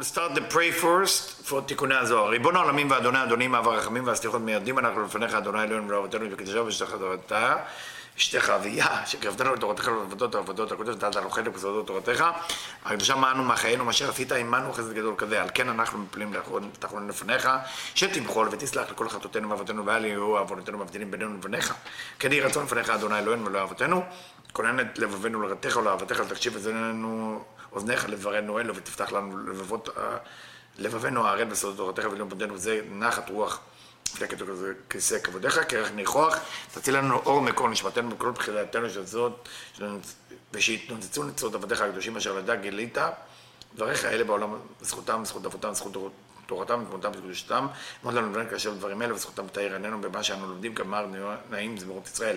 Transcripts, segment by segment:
we'll start the pray first for תיקוני הזוהר. ריבון העולמים ואדוני אדונים, אב הרחמים והסליחות מיידים אנחנו לפניך, אדוני אלוהינו ולאבותינו וקדשנו ושתך תורתה. אשתך אביה, שקרבתנו לתורתך ולעבודות העבודות הקודש, נתת אנוכי לכבודות תורתך, הקדושה מענו מחיינו, מה שעשית עמנו חסד גדול כזה, על כן אנחנו מפלים תחרון לפניך, שתמחול ותסלח לכל חטאותינו ואבותינו ואל יהיו עוונותינו מבדילים בינינו לבניך, כן יהי רצון לפניך אדוני אלוהינו ולא אבותינו, כונן את לבבינו לרתך ולאהבתך, תקשיב את זננו אוזניך לברנו אלו ותפתח לנו לבבות, לבבינו הערל בסודות תורתך ולא בדנו וזה נחת רוח. כיסא כבודיך, כרך ניחוח, תציל לנו אור מקור נשמתנו בכל בחילתנו של זאת, ושיתנוצצו נצרות עבדיך הקדושים אשר לדע גילית, דבריך אלה בעולם, זכותם, זכות אבותם, זכות תורתם, תמותם וקדושתם, מאוד לנו לבן כאשר דברים אלה, וזכותם תאיר עינינו במה שאנו לומדים, כמר נעים זמירות ישראל.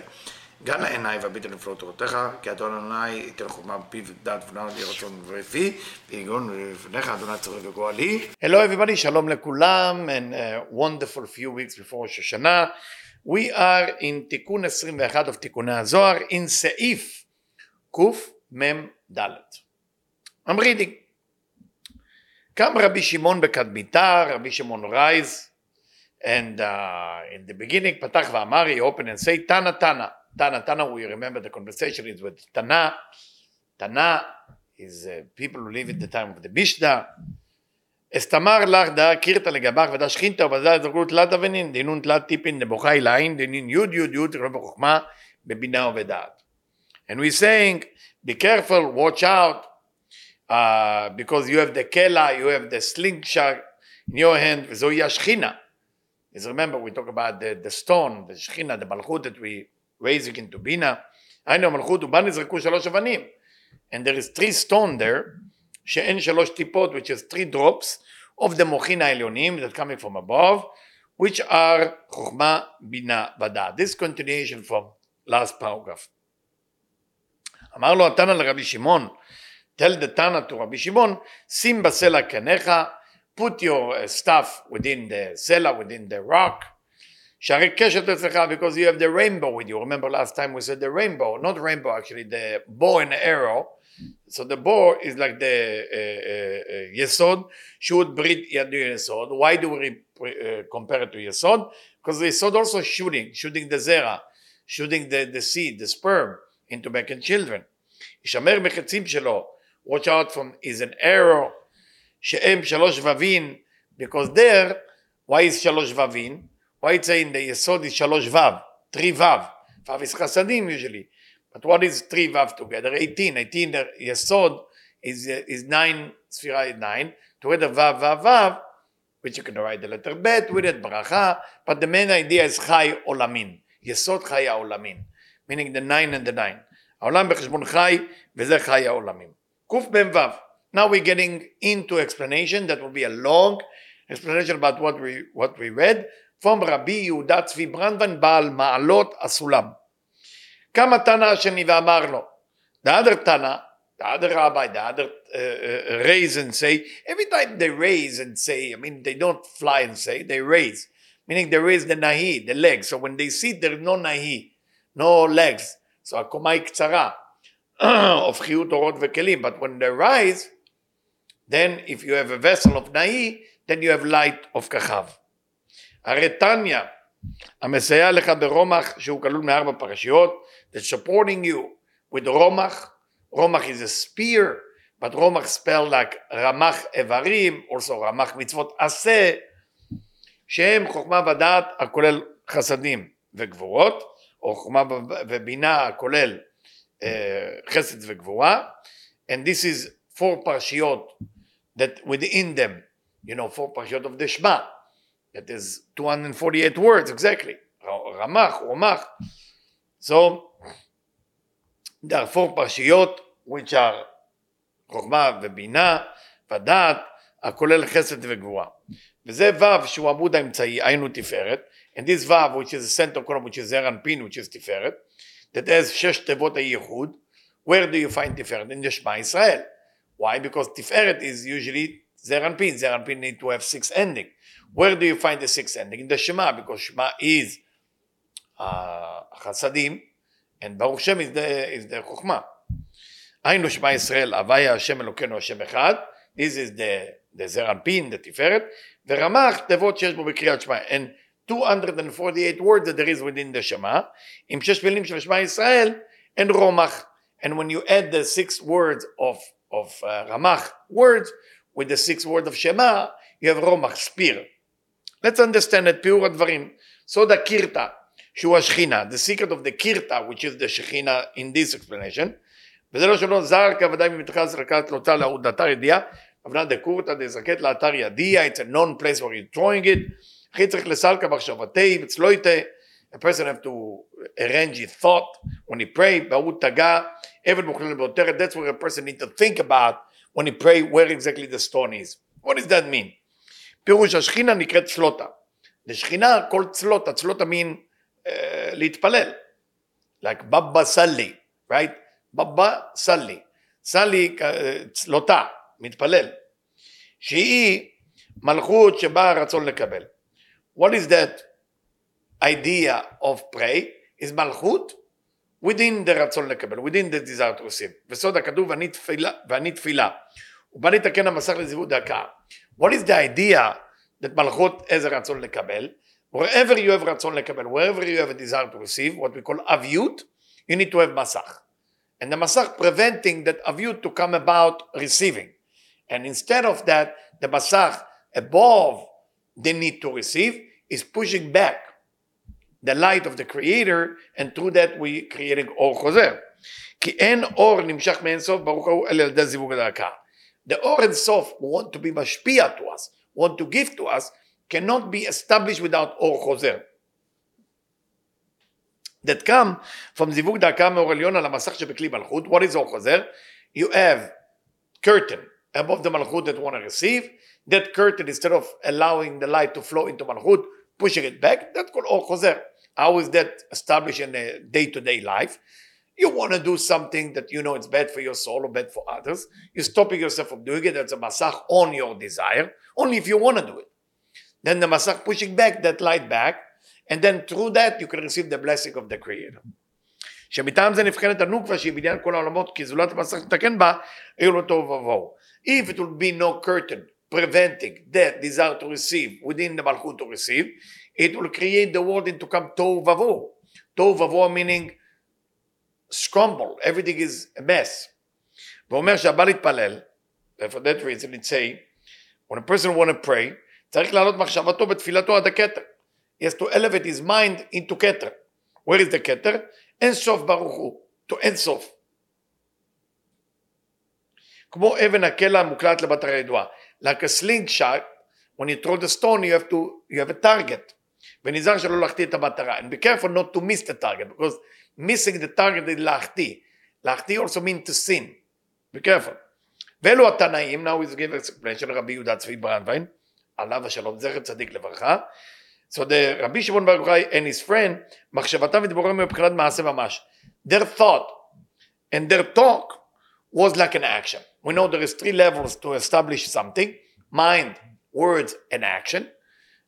גם לעיניי והביט לפלאות תורתך, כי אדון אדוני ייתן חוכמה בפיו ודעת ונער לי רצון ורפי, ויגון לפניך אדוני צורך וגואלי. Hello everybody, שלום לכולם, and a wonderful few weeks before ראש השנה. We are in תיקון 21 of תיקוני הזוהר, in סעיף קמ"ד. I'm reading. קם רבי שמעון בקדמיתה, רבי שמעון רייז, and uh, in the beginning פתח ואמר, he opened and say, תנא תנא. Tana Tana, we remember the conversation is with Tana. Tana is uh, people who live in the time of the Mishnah. אסתמר לך דה קירתא לגבך ודה שכינתא ובזה זכרו תלת אבנין דינון תלת טיפין דבוכי לעין דינין יוד יוד יוד תקרא בחוכמה בבינה ובדעת. And we're saying be careful watch out uh, because you have the kela you have the slingshot in your hand וזוהי השכינה. As remember we talk about the, the stone the שכינה the מלכות that we raising into בינה, היינו המלכות ובה נזרקו שלוש אבנים. And there is three stone there, שאין שלוש טיפות, which is three drops of the מוחין העליונים that coming from above, which are חוכמה, בינה ודעת. This continuation from last paragraph. אמר לו התנא לרבי שמעון, tell the תנא to רבי שמעון, שים בסלע קניך, put your stuff within the cellar, within the rock, because you have the rainbow with you. Remember last time we said the rainbow, not rainbow actually, the bow and arrow. So the bow is like the uh, uh, יסוד, shoot ברית ידו יסוד. Why do we uh, compare it to יסוד? Because the יסוד also shooting, shooting the זרע, shooting the, the seed, the sperm, into making children. ישמר בחצים שלו, watch out from is an arrow, שהם שלוש ווין, because there, why is שלוש ווין? why it's saying the yesod is shalosh vav, three vav. Vav is chasadim usually. But what is three vav together? 18. 18 the yesod is, is nine, sphira is nine. Together vav, vav, vav, which you can write the letter bet with it, bracha. But the main idea is chai olamin. יסוד חיי העולמים, meaning the nine and the nine. העולם בחשבון חי וזה חיי העולמים. קמ"ו. Now we're getting into explanation that will be a long explanation about what we, what we read, from רבי יהודה צבי ברנדבן בעל מעלות הסולם. קם התנא השני ואמר לו, other תנא, other uh, uh, raise and say, every time they raise and say, I mean they don't fly and say, they raise, meaning they raise the nahi, the legs, so when they sit there is no nahi, no legs, so הקומה היא קצרה, חיות אורות וכלים, but when they rise, then if you have a vessel of nahi, then you have light of כוכב. הרי תניא המסייע לך ברומח שהוא כלול מארבע פרשיות that supporting you with רומח רומח is a spear but רומח spell like רמח איברים also רמח מצוות עשה שהם חוכמה ודעת הכולל חסדים וגבורות או חוכמה ובינה הכולל uh, חסד וגבורה and this is four פרשיות that within them you know four פרשיות of the שמע that is 248 words exactly. Ramach, Romach. So there are four פרשיות which are חוכמה ובינה ודעת הכולל חסד וגבורה. וזה ו' שהוא עמוד האמצעי, היינו תפארת, and this ו' which is a center column which is זר אנפין which is תפארת, that has שש תיבות הייחוד, where do you find תפארת? in the שמע ישראל. Why? Because תפארת is usually זר אנפין, זר אנפין need to have six ending. Where do you find the sixth ending? In the Shema, because Shema is uh, Chasadim, and Baruch Shem is the, is the Chokhmah. היינו שמע ישראל, הוויה השם אלוקינו השם אחד, this is the, the זרנפין, the תפארת, ורמ"ח תיבות שיש בו בקריאת שמע. And 248 words that there is within the שמע, עם שש מילים של שמע ישראל, and רומח. And when you add the six words of, of uh, רמ"ח words, with the six words of Shema, you have רומח, spear. Let's understand את פיור הדברים. סוד הקירתא, שהוא השכינה, the secret of the קירתא, which is the שכינה in this explanation, וזה לא שלא זר כוודאי ממתחס לקחת להוצאה לאתר ידיעה, הבנה דקורתא דזקת לאתר ידיעה, it's a known place where you're throwing it, אחי צריך לסלקה מחשבתי, וצלויתה, a person have to arrange his thought when he pray, בהוא תגע, אבן מוכללת בעותרת, that's what a person need to think about when he pray where exactly the stone is. What does that mean? פירוש השכינה נקראת צלוטה. לשכינה כל צלוטה, צלוטה mean uh, להתפלל. like בבא סלי, right? בבא סלי. סלי צלוטה, מתפלל. שהיא מלכות שבה הרצון לקבל. What is that idea of pray? is מלכות within the רצון לקבל, within the desire to receive. וסוד הכתוב ואני תפילה, ואני תפילה. ובא לתקן המסך לזיוות דקה. What is the idea that מלכות איזה רצון לקבל? wherever you have רצון לקבל, wherever you have a desire to receive, what we call אביות, you need to have מסך. And the מסך preventing that אביות to come about receiving. And instead of that, the מסך above the need to receive is pushing back the light of the creator and through that we creating אור חוזר. כי אין אור נמשך מאינסוף ברוך הוא אלא על ידי זיווג הדרכה. The אור אינסוף want to be משפיע to us, want to give to us, cannot be established without אור חוזר. That come from זיווג דרכה מאור עליון על המסך שבכלי מלכות, what is אור חוזר? You have curtain above the malchut that want to receive, that curtain instead of allowing the light to flow into malchut, pushing it back, that's called or chozer. How is that established in a day-to-day life? You want to do something that you know it's bad for your soul or bad for others. You're stopping yourself from doing it. That's a masach on your desire, only if you want to do it. Then the masach pushing back that light back, and then through that you can receive the blessing of the Creator. שמטעם זה נבחנת הנוקבה שהיא בעניין כל העולמות כי זולת המסך לתקן בה, היו לו תוהו ובוהו. If it will be no curtain preventing that desire to receive within the malchut to receive, it will create the world into come tohu vavohu. Tohu vavohu meaning scramble, everything is a mess. ואומר שהבא להתפלל, for that reason it say, when a person want to pray, צריך להעלות מחשבתו בתפילתו עד הכתר. He has to elevate his mind into כתר. Where is the כתר? אין סוף ברוך הוא, to אין סוף. כמו אבן הקלע המוקלט למטרה ידועה. Like a slingshot, when you throw the stone you have to, you have a target. ונזהר שלא להחטיא את המטרה. And be careful not to miss the target, because missing the target is להחטיא. להחטיא also mean to sin. be careful. ואלו התנאים, now is give explanation רבי יהודה צבי ברנדווין, עליו השלום, זכר צדיק לברכה. So the רבי שמעון בר יוחאי and his friend, מחשבתם ודיבורם מבחינת מעשה ממש. Their thought and their talk was like an action. We know there is three levels to establish something, mind, words, and action.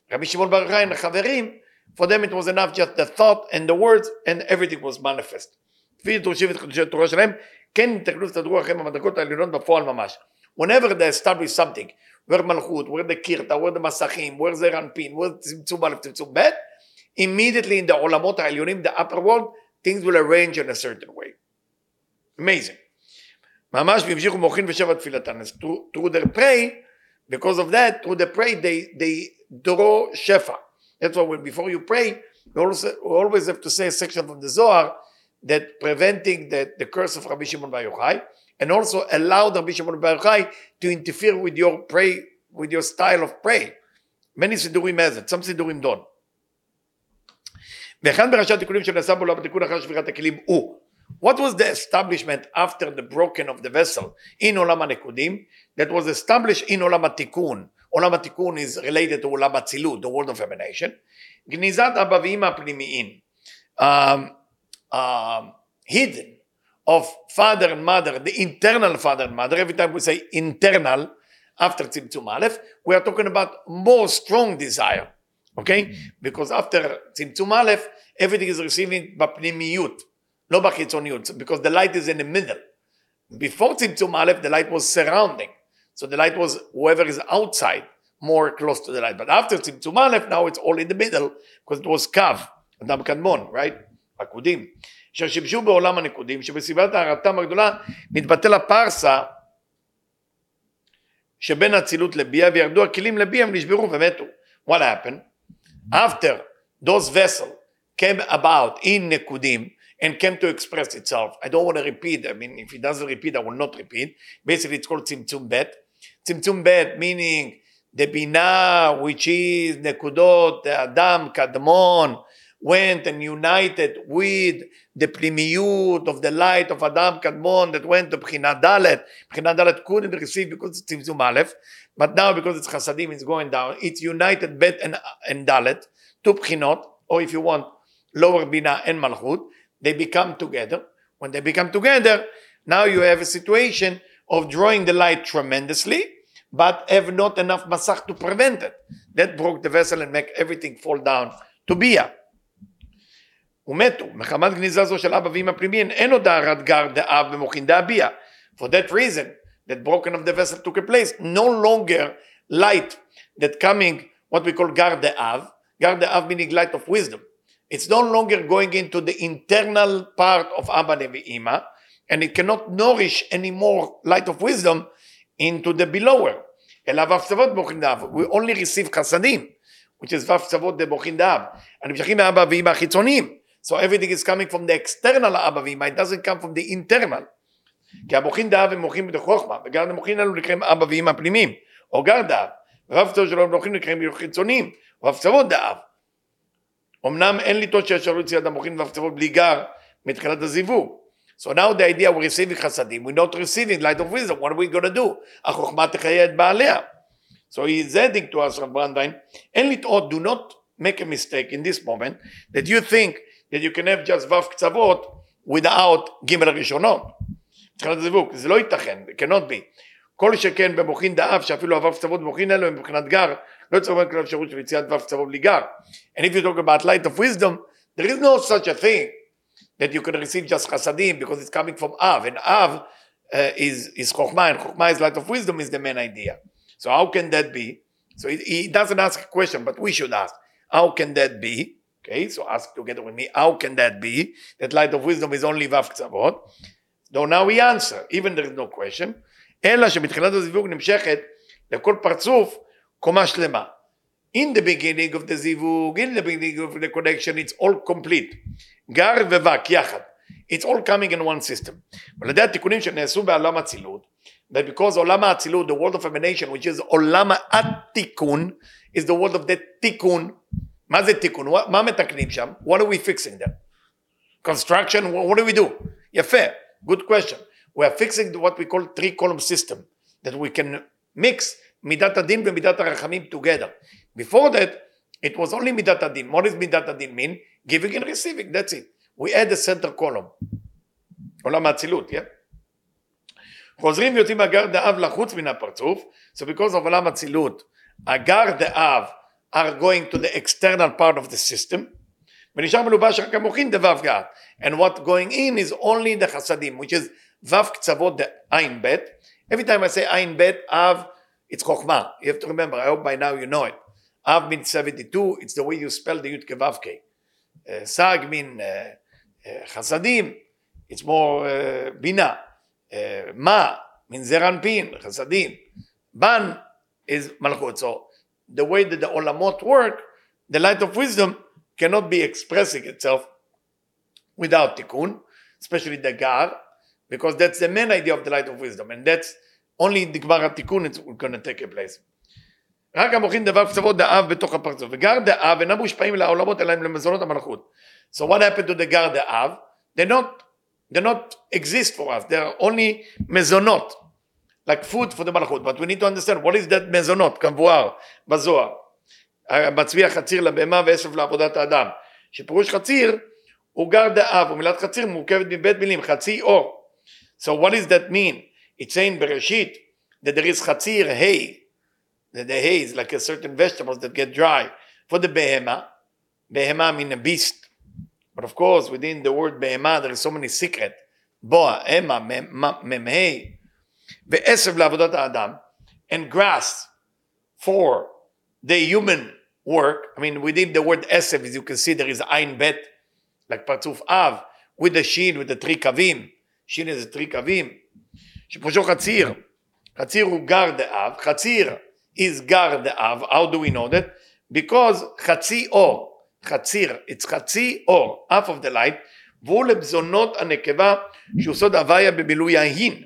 Bar Yochai and the Chaverim, for them it was enough just the thought and the words and everything was manifest. Whenever they establish something, where מלכות, where the קירתא, where the מסכים, where זה רנפין, where צמצום א', צמצום ב', immediately in the עולמות העליונים, the upper world, things will arrange in a certain way. Amazing. ממש והמשיכו מוחין ושבע תפילתן. Through, through their pray, because of that, through the pray, they, they draw shefa. That's why when, before you pray, you also, you always have to say a section from the Zohar that preventing the, the curse of Rabbi Shimon Bar Yochai, and also allow Rabbi Shimon Bar Yochai to interfere with your pray, with your style of pray. many סידורים מה זה, some סידורים don't. ואחד מראשי התיקונים שנעשה בו בתיקון אחר שבירת הכלים הוא what was the establishment after the broken of the vessel in Olam HaNekudim that was established in Olam HaTikun? Olam HaTikun is related to Olam HaTzilut, the world of emanation. Gnizat Abavim HaPnimi'in, um, um, hidden of father and mother, the internal father and mother. Every time we say internal, after Tzimtzum Aleph, we are talking about more strong desire. Okay? Mm. Because after Tzimtzum Aleph, everything is receiving Bapnimiyut. לא בחיצוניות, because the light is in the middle. Before צמצום א', the light was surrounding. So the light was whoever is outside, more close to the light. But after Tzimtzum Aleph, now it's all in the middle, because it was Kav, אדם קדמון, right? עקודים. אשר שימשו בעולם הנקודים, שבסביבת הערתם הגדולה מתבטל הפרסה שבין אצילות לביאה, וירדו הכלים לביאה ונשברו ומתו. What happened? After those vessels came about in נקודים, and came to express itself. I don't want to repeat. I mean, if it doesn't repeat, I will not repeat. Basically, it's called Tzimtzum Bet. Tzimtzum Bet meaning the Binah, which is Nekudot, the Adam, Kadmon, went and united with the plimiyut of the light of Adam Kadmon that went to Bchina Dalet. Bchina Dalet couldn't receive because it's Tzimtzum Aleph, but now because it's Chasadim, it's going down. It's united Bet and, and Dalet, two Bchinot, or if you want, lower Bina and Malchut. They become together. When they become together, now you have a situation of drawing the light tremendously, but have not enough masach to prevent it. That broke the vessel and make everything fall down to Bia. ומתו, מחמת גניזה זו של אבא ואמא פנימיים, אין עוד הערת גר דאב במוחין דאביה. For that reason, that broken of the vessel took a place, no longer light that coming, what we call gar de'av, gar de'av meaning light of wisdom. It's no longer going into the internal part of Abba Nevi'ima, and it cannot nourish any more light of wisdom into the belower. We only receive chasadim, which is vav tzavot de bochin da'av. And nמשכים מאבא ואמא חיצוניים. So everything is coming from the external אבא ואמא, it doesn't come from the internal. כי הבוכין דאב הם מוחים בחוכמה, וגם המוחין האלו נקראים אבא ואמא פנימיים, או גר דאב, ורב צבאות שלו מוחים נקראים חיצוניים, רב צבאות דאב. אמנם אין לטעות שיש אפשרות יציאת המוחין והפצבות בלי גר מתחילת הזיווג. So now the idea we're receiving חסדים, we're not receiving light of wisdom, what are we going to do? החוכמה תחיה את בעליה. So he is adding to us, רב ברנדיין, אין לטעות, do not make a mistake in this moment, that you think that you can have just ו' קצוות without ג' הראשונות. מתחילת הזיווג, זה לא ייתכן, it cannot be. כל שכן במוחין דאב, שאפילו הו' קצוות במוחין אלו הם מבחינת גר, לא צריך לומר כלל אפשרות של יציאת ו' קצוות בלי גר. And if you talk about light of wisdom, there is no such a thing that you can receive just chasadim because it's coming from Av, and Av uh, is, is Chokhmah, and Chokhmah is light of wisdom is the main idea. So how can that be? So he, he doesn't ask a question, but we should ask, how can that be? Okay, so ask together with me, how can that be? That light of wisdom is only Vav Ktsavot. So now we answer, even there is no question, אלא שמתחילת הזיווג נמשכת לכל פרצוף קומה שלמה. In the beginning of the zivug, in the beginning of the connection, it's all complete. גר וווק יחד. It's all coming in one system. ועל ידי התיקונים שנעשו בעולם האצילות, that because עולם האצילות, the world of emanation, which is עולם התיקון, is the world of the תיקון. מה זה תיקון? מה מתקנים שם? What are we fixing there? Construction, what do we do? יפה, good question. We are fixing what we call three column system, that we can mix מידת הדין ומידת הרחמים together. Before that, it was only מידת הדין. What does מידת הדין mean? Giving and receiving, that's it. We add the center column. עולם האצילות, yeah? חוזרים ויוצאים מהגר דאב לחוץ מן הפרצוף, so because of עולם אצילות, הגר דאב are going to the external part of the system, ונשאר מלובש רק המוחין דוו גר. And what going in is only the חסדים, which is וו קצוות עין ב'. Every time I say עין ב', אב it's Chokhmah. You have to remember, I hope by now you know it. Av means 72, it's the way you spell the Yud Kevavke. Uh, Sag means uh, uh, Chasadim, it's more uh, Bina. Ma means Zeranpin, Chasadim. Ban is Malchut. So the way that the Olamot work, the light of wisdom cannot be expressing itself without Tikkun, especially the Gar, because that's the main idea of the light of wisdom. And that's only in גמר התיקון it's to take a place. רק המוחין דבר קצוות דאב בתוך הפרצוף, וגר דאב אינם מושפעים לעולמות אלא הם למזונות המלכות. So what happened to the גר דאב? They not, they not exist for us, they are only מזונות, like food for the מלכות, but we need to understand what is that מזונות, כמבואר בזוהר. מצביע חציר לבהמה ועשב לעבודת האדם. שפירוש חציר הוא גר דאב, ומילת חציר מורכבת מבית מילים, חצי אור. So what does that mean? It's saying Bereshit that there is chatzir hay, that the hay is like a certain vegetables that get dry for the behema. Behema means a beast. But of course, within the word behema, there is so many secret. Boa, ema, memhei, ve'esev la'avodat adam, and grass for the human work. I mean, within the word esev, as you can see, there is ein bet, like parzuf av, with the sheen with the three kavim. Sheen is the three kavim. שפושו חציר, חציר הוא גר דאב, חציר is גר דאב, how do we know that? Because חצי אור, חציר, it's חצי אור, half of the light, והוא לבזונות הנקבה שעושות הוויה במילוי ההין.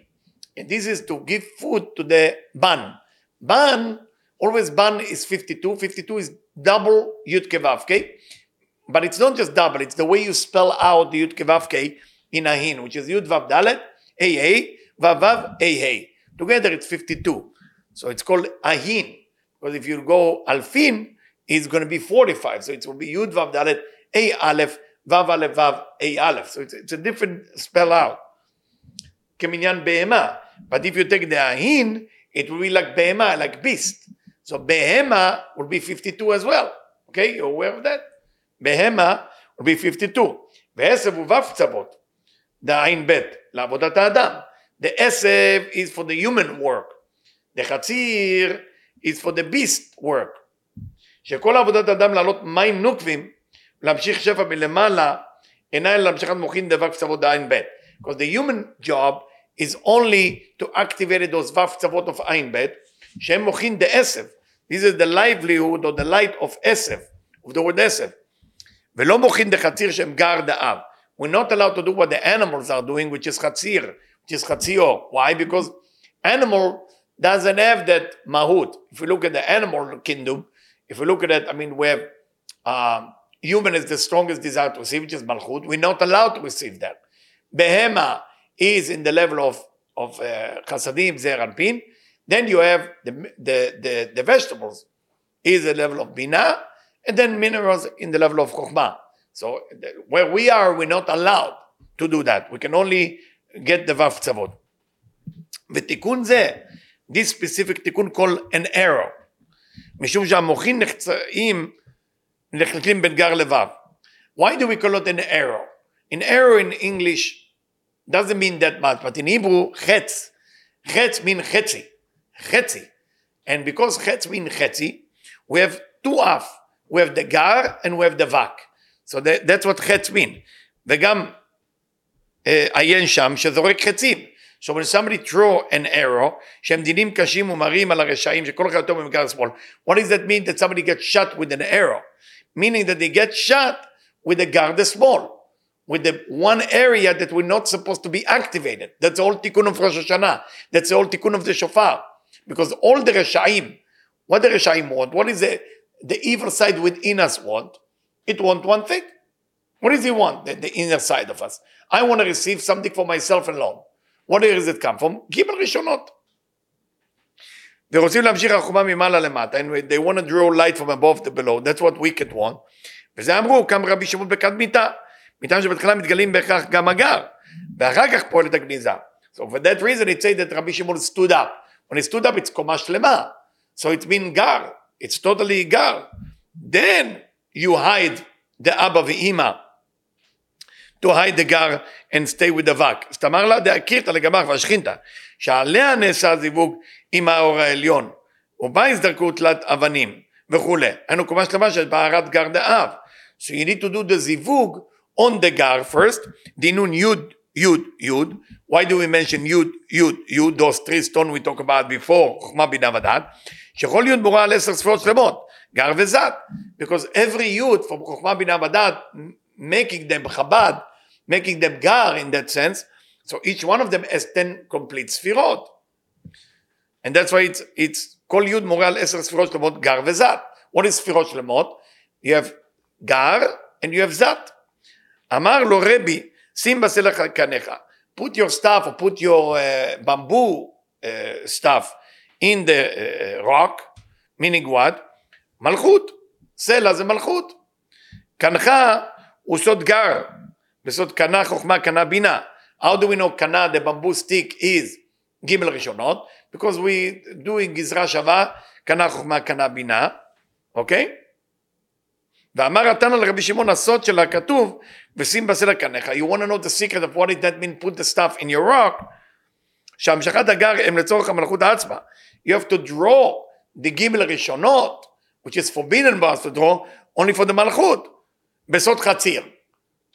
And this is to give food to the ban. Ban, always ban is 52, 52 is double Yud Kevavke, but it's not just double, it's the way you spell out the Yud Kevavke in Ahin, which is Yud Vav Dalet, A Vav Vav A Together it's 52. So it's called Ahin, because if you go Alfin, it's going to be 45. So it will be Yud Vav Dalet A Aleph, Vav Aleph Vav A Aleph. So it's, it's a different spell out. Keminyan Behema. But if you take the Ahin, it will be like Behema, like beast. So Behema will be 52 as well. Okay, you aware of that? Behema will be 52. ועשב הוא ו' קצוות, דעין ב', לעבודת האדם. The עשב is for the human work. The חציר is for the beast work. שכל עבודת האדם לעלות מים נוקבים, להמשיך שפע מלמעלה, אינה אלא להמשכת מוחין דו' קצוות דעין ב'. Because the human job is only to activate those ו' קצוות of עין ב', שהם מוחין דעשב. This is the livelihood or the light of Esef, of the word Esef. ולא מוחין דחציר שהם גר דאב. We're not allowed to do what the animals are doing, which is chatzir, which is chatzior. Why? Because animal doesn't have that mahut. If we look at the animal kingdom, if we look at it, I mean, we have uh, human is the strongest desire to receive, which is malchut. We're not allowed to receive that. Behema is in the level of of uh, chasadim, zer and pin. Then you have the, the, the, the vegetables is the level of bina, and then minerals in the level of chokhmah. So where we are, we're not allowed to do that. We can only the vav tzavot. ותיקון זה, this specific תיקון called an arrow. משום שהמוחין נחצאים, נחלקים בין גר לבב. Why do we call it an arrow? An arrow in English doesn't mean that much, but in Hebrew, chetz. Chetz means chetzi. Chetzi. And because Chetz means Chetzi, we have two af. We have the gar and we have the vak. So that, that's what Chetz mean. וגם עיין שם שזורק חצים. So when somebody throw an arrow, שהם דינים קשים ומרים על הרשעים, שכל אחד יותר במגר השמאל, what does that mean that somebody gets shot with an arrow? Meaning that they get shot with the guard the small, with the one area that we're not supposed to be activated. That's all tikkun of Rosh Hashanah. That's all tikkun of the shofar. Because all the Reshaim, what the Reshaim want, what is the, the evil side within us want? It want one thing. What does he want, the, the inner side of us? I want to receive something for myself alone. What does it come from? גימל ראשונות. ורוצים להמשיך החומה ממעלה למטה, and they want to draw light from above to below, that's what we could want. וזה אמרו, קם רבי שמעון בכד מיתה. מיתה שבהתחלה מתגלים בהכרח גם הגר, ואחר כך פועלת הגניזה. So for that reason it says that רבי שמעון stood up. When he stood up, it's קומה שלמה. So it's been gar. It's totally gar. Then you hide the אבא ואימא. To hide the gar and stay with the vak. אז תאמר לה דאקירתא לגמר והשכינתא, שעליה נעשה הזיווג עם האור העליון, ובה הזדרקו תלת אבנים וכולי. היינו קומה שלמה שיש בה הרת גר דאב. So you need to do the זיווג on the gar first, דינון יוד Yud, Yud. Why do we mention Yud, Yud, Yud, those three stones we talked about before, חוכמה בינה ודעת, שכל יוד מורה על עשר ספירות שלמות, גר וזת, because every Yud from חוכמה בינה ודעת, making them Chabad, making them gar in that sense, so each one of them has 10 complete ספירות. And that's why it's, it's כל יוד מורה על עשר ספירות שלמות, גר וזת. What is ספירות שלמות? You have גר and you have זת. אמר לו רבי, שים בסלע קניך. Put your stuff or put your uh, bamboo uh, stuff in the uh, rock, meaning what? מלכות. סלע זה מלכות. קנך הוא סוד גר. בסוד קנה חוכמה קנה בינה. How do we know קנה, the bamboo stick is ג' ראשונות? Because we doing גזרה שווה, קנה חוכמה קנה בינה, אוקיי? Okay? ואמר התנא לרבי שמעון הסוד של הכתוב ושים בסלע קניך you want to know the secret of what it that mean put the stuff in your rock שהמשכת הגר הם לצורך המלכות עצמה. You have to draw the גימל הראשונות, which is forbidden by us to draw, only for the מלכות, בסוד חציר.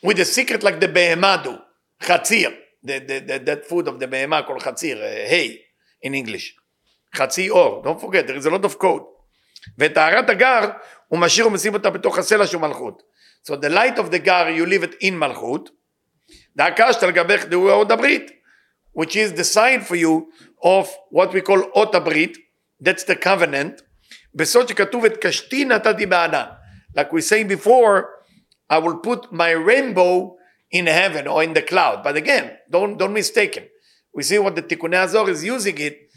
With the secret like the בהמה do, חציר. The, the, the, that food of the בהמה called חציר, uh, hay in English. חצי אור, don't forget, there is a lot of code. ואת טהרת הגר הוא משאיר ומשים אותה בתוך הסלע שהוא מלכות. So the light of the gar you leave it in מלכות, דאקשת לגבך דהו אות הברית, which is the sign for you of what we call אות הברית, that's the covenant, בסוד שכתוב את קשתי נתתי בענן. Like we saying before, I will put my rainbow in heaven or in the cloud. But again, don't don't mistake him. We see what the Tikkunei Zohar is using it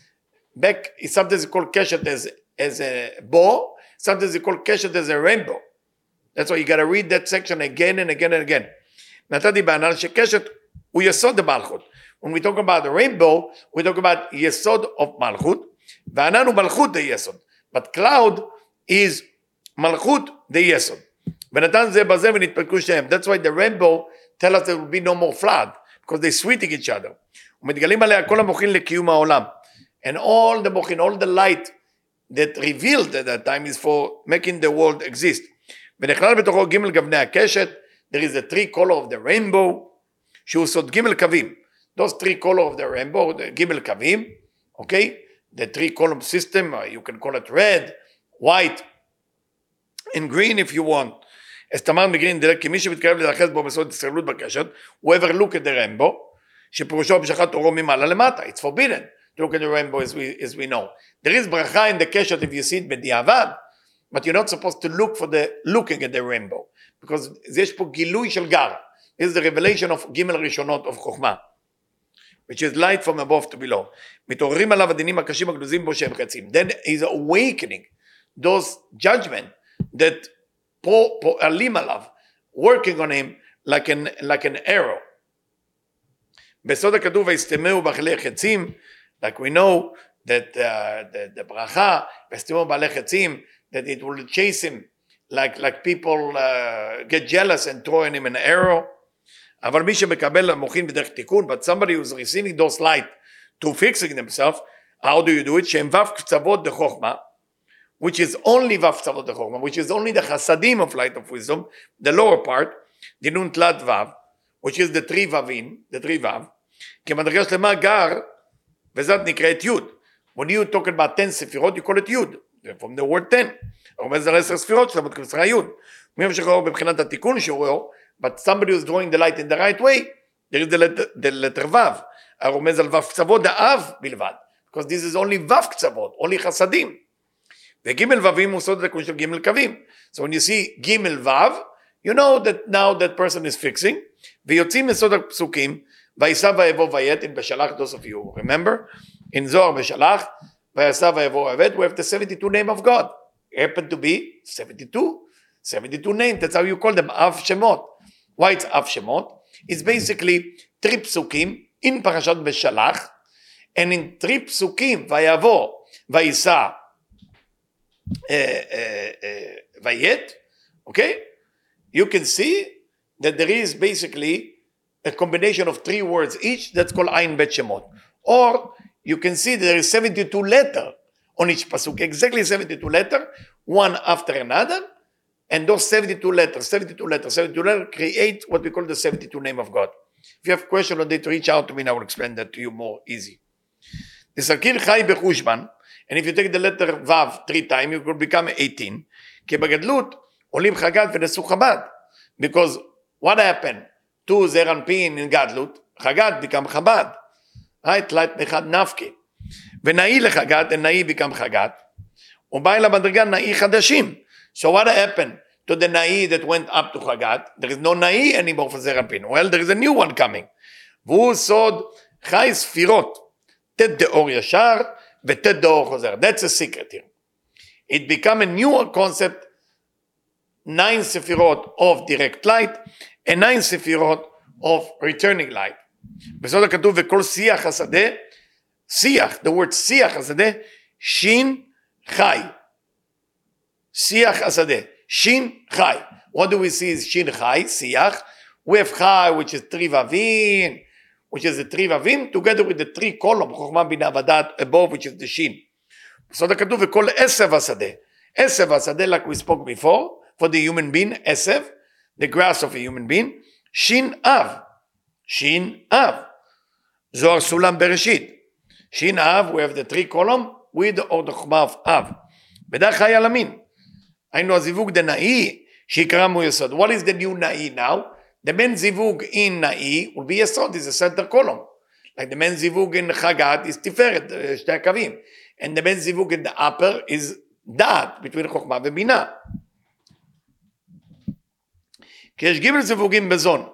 back. It's sometimes called keshet as as a bow. Sometimes it's called keshet as a rainbow. That's why you got to read that section again and again and again. נתתי בענן שקשת uyesod the המלכות. When we talk about the rainbow, we talk about yesod of Malchut. Bananu Malchut the yesod. But cloud is malchut de yesod. ונתן זה בזה ונתפקו שניהם. That's why the rainbow tell us there will be no more flood, because they sweeting each other. ומתגלים עליה כל המוחין לקיום העולם. And all the מוחין, all the light that revealed at that time is for making the world exist. ונכלל בתוכו ג' גווני הקשת, there is a three color of the rainbow, שהוא סוד ג' קווים. those three color of the rainbow, the ג' קווים, okay? the three column system, uh, you can call it red, white, and green if you want. אז תמר מגרין דילג כי מי שמתקרב להיאחז בו בסוד ישראלות בקשת, whoever look at the rainbow, שפירושו המשכת אורו ממעלה למטה, it's forbidden to look at the rainbow as we, as we know. There is ברכה in the קשת if you see it בדיעבד, but you're not supposed to look for the looking at the rainbow, because יש פה גילוי של גר. This is the revelation of ג' ראשונות of חוכמה. which is light from above to below. מתעוררים עליו הדינים הקשים הגנוזים בו שהם חצים. Then is awakening those judgment that פועלים עליו, working on him like an, like an arrow. בסוד הכתוב ויסתמהו באכלי חצים, like we know that uh, the, the ברכה, ויסתמהו בעלי חצים, that it will chase him like, like people uh, get jealous and throwing him an arrow. אבל מי שמקבל המוחין בדרך תיקון, but somebody who's receiving those light to fixing themselves, how do you do it? שהם ו' קצוות דחוכמה, which is only קצוות דחוכמה, which is only the חסדים of light of wisdom, the lower part, דנון תלת ו', which is the three ו"ים, the three ו', כמדרגה שלמה גר, וזאת נקראת י'. When you talk about 10 ספירות, you call it י', from the word 10. רומז על 10 ספירות שלמות כמסרה י'. מי המשך האור בבחינת התיקון שהוא but somebody who's drawing the light in the right way, there is the letter, the letter ו', הרומז על ו' קצוות דאב בלבד, because this is only ו' קצוות, only חסדים. וג' ו"ים הוא סוד התיקון של ג' קווים. So when you see ג' ו', you know that now that person is fixing, ויוצאים מסוד הפסוקים, ויסע ויבוא ויית, in בשלח, those of you remember, in זוהר בשלח, ויסע ויבוא ויית, we have the 72 name of God. It happened to be 72, 72 names, that's how you call them, אב שמות. why it's אב שמות? It's basically three פסוקים in פרשת בשלח, and in three פסוקים, ויבוא, ויסע, Eh, eh, eh, vayet, okay, you can see that there is basically a combination of three words each that's called Ain Bet Shemot. Or you can see there is 72 letter on each pasuk, exactly 72 letter, one after another, and those 72 letters, 72 letters, 72 letters create what we call the 72 name of God. If you have question on that, reach out to me and I will explain that to you more easy. The Sakir Chai Bechushman, and if you take the letter Vav three times, you could become 18. כי בגדלות עולים חג"ד ונשאו חב"ד. Because what happened to זרנפין in גדלות? חג"ד become חב"ד. right? light אחד נפקי. ונאי לחג"ד, and נאי become חג"ד. ובא אל המדרגה נאי חדשים. So what happened to the נאי that went up to חג"ד? There is no נאי anymore for זרנפין. Well, there is a new one coming. והוא סוד חי ספירות. ט' דאור ישר וט' דאור חוזר. That's a secret here. It become a new concept, nine sefirot of direct light, and nine sefirot of returning light. בסוד הכתוב וכל שיח השדה, שיח, the word שיח השדה, שין חי. שיח השדה, שין חי. What do we see is שין חי, שיח. We have חי, which is three vavin. Which is the three vavim, together with the three column, חוכמה, בינה ודעת, above, which is the shin. בסוד הכתוב, וכל עשב השדה. עשב השדה, like we spoke before, for the human being, עשב, the grass of a human being, שין אב. שין אב. זוהר סולם בראשית. שין אב, we have the three column, with the order חוכמה of אב. בדרך חי על המין. היינו הזיווג דנאי, שיקרא מו יסוד. What is the new נאי now? The main zivug in na'i will be yesod, is a center column. Like the main zivug in chagat is tiferet, שתי הקווים. And the main zivug in the upper is דעת, between חוכמה ובינה. כי יש גיבל זיווגים בזון.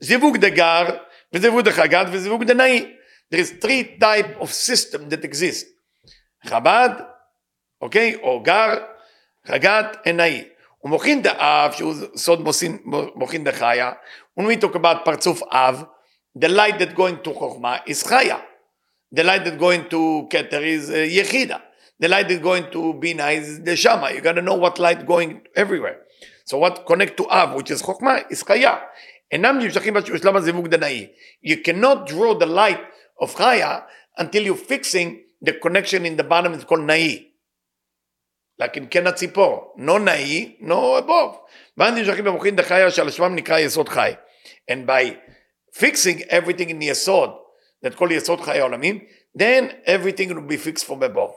זיווג דגר, וזיווג דחגת, וזיווג דנאי. There is three type of system that exist. חב"ד, אוקיי, או גר, חגת, נאי. ומוכין דאב, שהוא סוד מוכין דחיה, when we talk about פרצוף אב, the light that going to חוכמה is חיה. The light that going to כתר is uh, יחידה. The light that going to בינה is the shama. You gotta know what light going everywhere. So what connect to אב, which is חוכמה, is חיה. אינם נמשכים בשלב הזיווג דנאי. You cannot draw the light of חיה until you fixing the connection in the bottom is called נאי. In כן הציפור, no נאי, no above. ואז נמשכים במוחין דחיה שעל שמם נקרא יסוד חי. And by fixing everything in יסוד, that כל יסוד חיי העולמים, then everything will be fixed from above.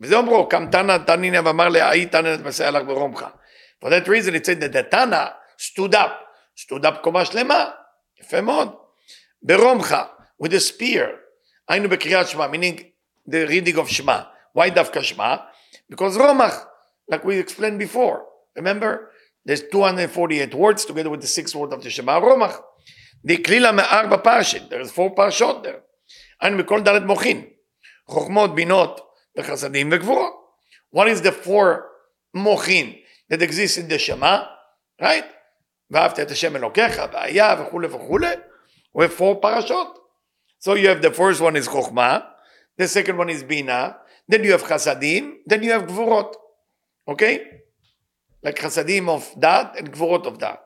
וזה אומרו, קם תנא תנינא ואמר להאי תנא מסייע לך ברומך. For that reason it said that the תנא stood up, stood up קומה שלמה, יפה מאוד. ברומך, with a spear, היינו בקריאת שמע, meaning the reading of שמע. Why דווקא שמע? Because רומח, like we explained before, remember? There's 248 words together with the six words of the Shema רומח. דקלילה מארבע פרשת, there's four פרשות there. היינו בכל דלת מוחין, חוכמות, בינות וחסדים וגבורות. What is the four מוחין that exist in the Shema? Right? ואהבת את השם אלוקיך, והיה וכולי וכולי. We have four parashot. So you have the first one is חוכמה, the second one is בינה, then you have חסדים, then you have גבורות. Okay? Like חסדים of דת and גבורות of דת.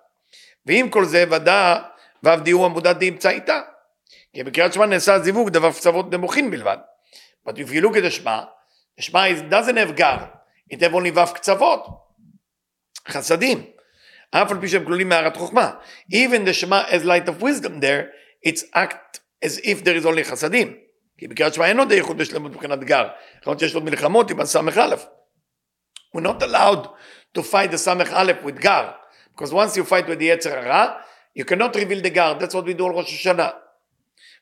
ועם כל זה ודא ועבדיהו עמודת דאמצא איתה. כי בקריאת שמע נעשה זיווג דבר קצוות נמוכים בלבד. But if you look at the שמע, שמע doesn't have גר, it have only ו' קצוות. חסדים. אף על פי שהם כלולים מערת חוכמה. Even the שמע as light of wisdom there, it's act as if there is only חסדים. כי בקריאת שמע אין עוד איכות ושלמות מבחינת גר. למרות שיש לו מלחמות עם הסמך א'. We're not allowed to fight the סמך א' with גר. Because once you fight with the יצר הרע, you cannot reveal the גר. That's what we do על ראש השנה.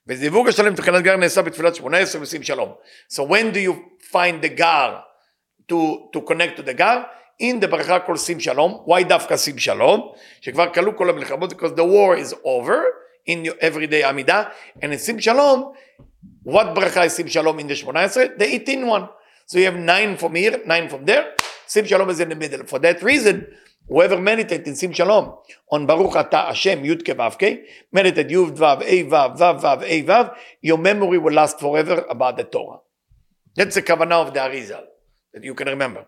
וזיווג השלם מבחינת גר נעשה בתפילת שמונה עשרה ושים שלום. So when do you find the גר to, to connect to the גר? in the ברכה כל שים שלום. Why דווקא שים שלום? שכבר כלו כל המלחמות because the war is over in your everyday עמידה. And in שים שלום, what ברכה is שים שלום in the 18? The 18 one. So you have nine from here, nine from there. שים שלום is in the middle. For that reason, whoever meditate in שים שלום on ברוך אתה השם י' כו' כ', meditate י' ו' ה' ו' ו' ו' ה' ו', your memory will last forever about the Torah. That's the כוונה of the Arizal. that you can remember.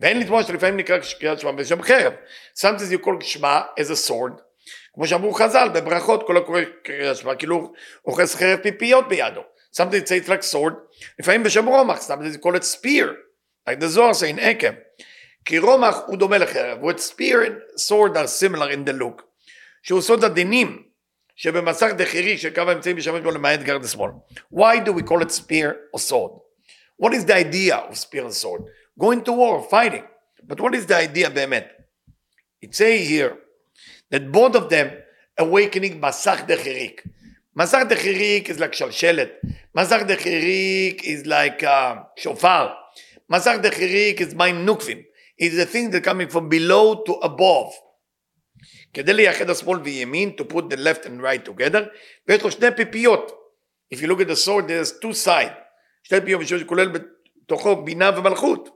ואין לתמוש שלפעמים נקרא קריאת שמע בשם חרב. Sometimes you call שמע as a sword. כמו שאמרו חז"ל בברכות כל הקורא קריאת שמע כאילו אוחז חרב פיפיות בידו. Sometimes it's like sword. לפעמים בשם רומח. Call it spear. like the זוהר saying עקב. כי רומח הוא דומה לחרב. spear and sword are similar in the look. שהוא סוד הדינים שבמסך דחירי שקו האמצעים משמש בו למעט גרד השמאל. Why do we call it spear or sword? What is the idea of spear and sword? Going to war, fighting. But what is the idea באמת? It say here that both of them awakening מסך דחיריק. מסך דחיריק is like שלשלת. מסך דחיריק is like uh, שופר. מסך דחיריק is מים נוקבים. It's the thing that coming from below to above. כדי לייחד השמאל וימין, to put the left and right together, ויש לו שני פיפיות. If you look at the sword, there's two sides. שתי פיפיות שכולל בתוכו בינה ומלכות.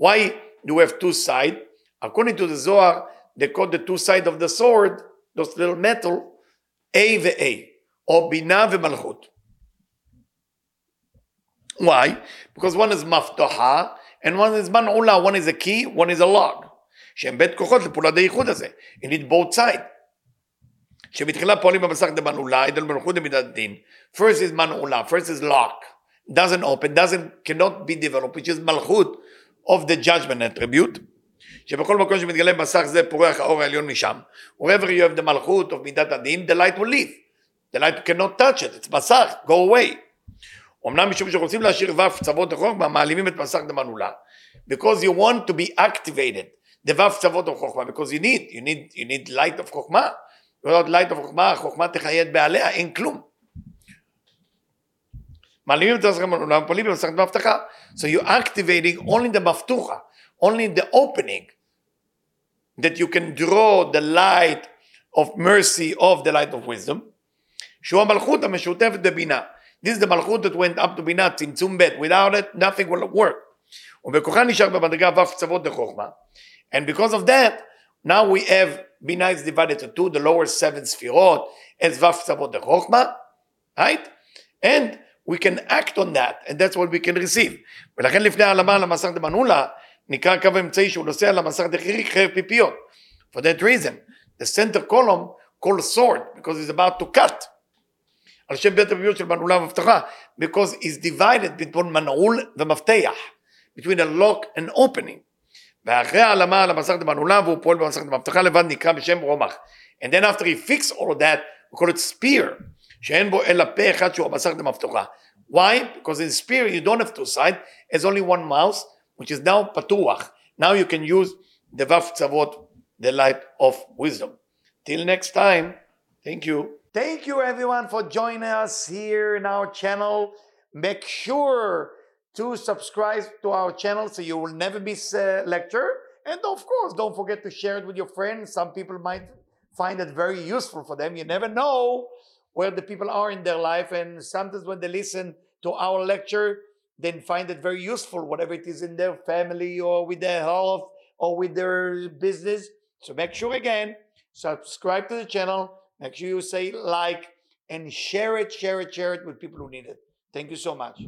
Why do we have two sides? According to the Zohar, they call the two sides of the sword, those little metal, A ו-A, or בינה ומלכות. Why? Because one is מפתחה, and one is מנעולה, one is a key, one is a lock. שהם בית כוחות לפעולת הייחוד הזה. You need both sides. שבתחילה פועלים במסך דמנעולה, עדל מלכות דמידת דין. First is מנעולה, first is lock. doesn't open, doesn't, cannot be developed, which is מלכות of the judgment attribute. שבכל מקום שמתגלה במסך זה פורח האור העליון משם. wherever you have the מלכות of מידת הדין, the light will leave. the light cannot touch it, it's מסך, go away. אמנם משום שרוצים להשאיר ו' קצוות החוכמה, מעלימים את מסך דמנעולה. because you want to be activated, the ו' קצוות החוכמה, because you need, you need, you need light of חוכמה. without light of חוכמה, החוכמה תחייד בעליה, אין כלום. מעלימים את מסך דמנעולה, פועלים במסך דמבטחה. so you're activating only the מבטוחה, only the opening, that you can draw the light of mercy of the light of wisdom, שהוא המלכות המשותפת בבינה. This is the מלכות that went up to בינה, צמצום ב', without it nothing will work. ובכוחה נשאר במדרגה ו' קצוות לחוכמה. And because of that, now we have בינה is divided to two, the lower seven ספירות, as ו' קצוות לחוכמה, right? And we can act on that, and that's what we can receive. ולכן לפני העלמה על המסך דמנעולה, נקרא קו אמצעי שהוא נוסע על המסך דחיריק חרב פיפיות. For that reason, the center column called sword, because it's about to cut. על שם בית הביאות של מנעולה ומבטחה, because it's divided between מנעול ומפתח, between a lock and opening. ואחרי העלמה על המסך דמנעולה והוא פועל במסך דמבטחה לבד נקרא בשם רומח. And then after he fixed all of that, we call it spear, שאין בו אלא פה אחד שהוא המסך דמבטחה. Why? Because in spear you don't have two sides, it's only one mouse, which is now patuach. Now you can use the vav tzavot, the light of wisdom. Till next time, thank you. Thank you everyone for joining us here in our channel. Make sure to subscribe to our channel so you will never miss a lecture. And of course, don't forget to share it with your friends. Some people might find it very useful for them. You never know where the people are in their life. And sometimes when they listen to our lecture, they find it very useful, whatever it is in their family or with their health or with their business. So make sure again, subscribe to the channel Make sure you say like and share it, share it, share it with people who need it. Thank you so much.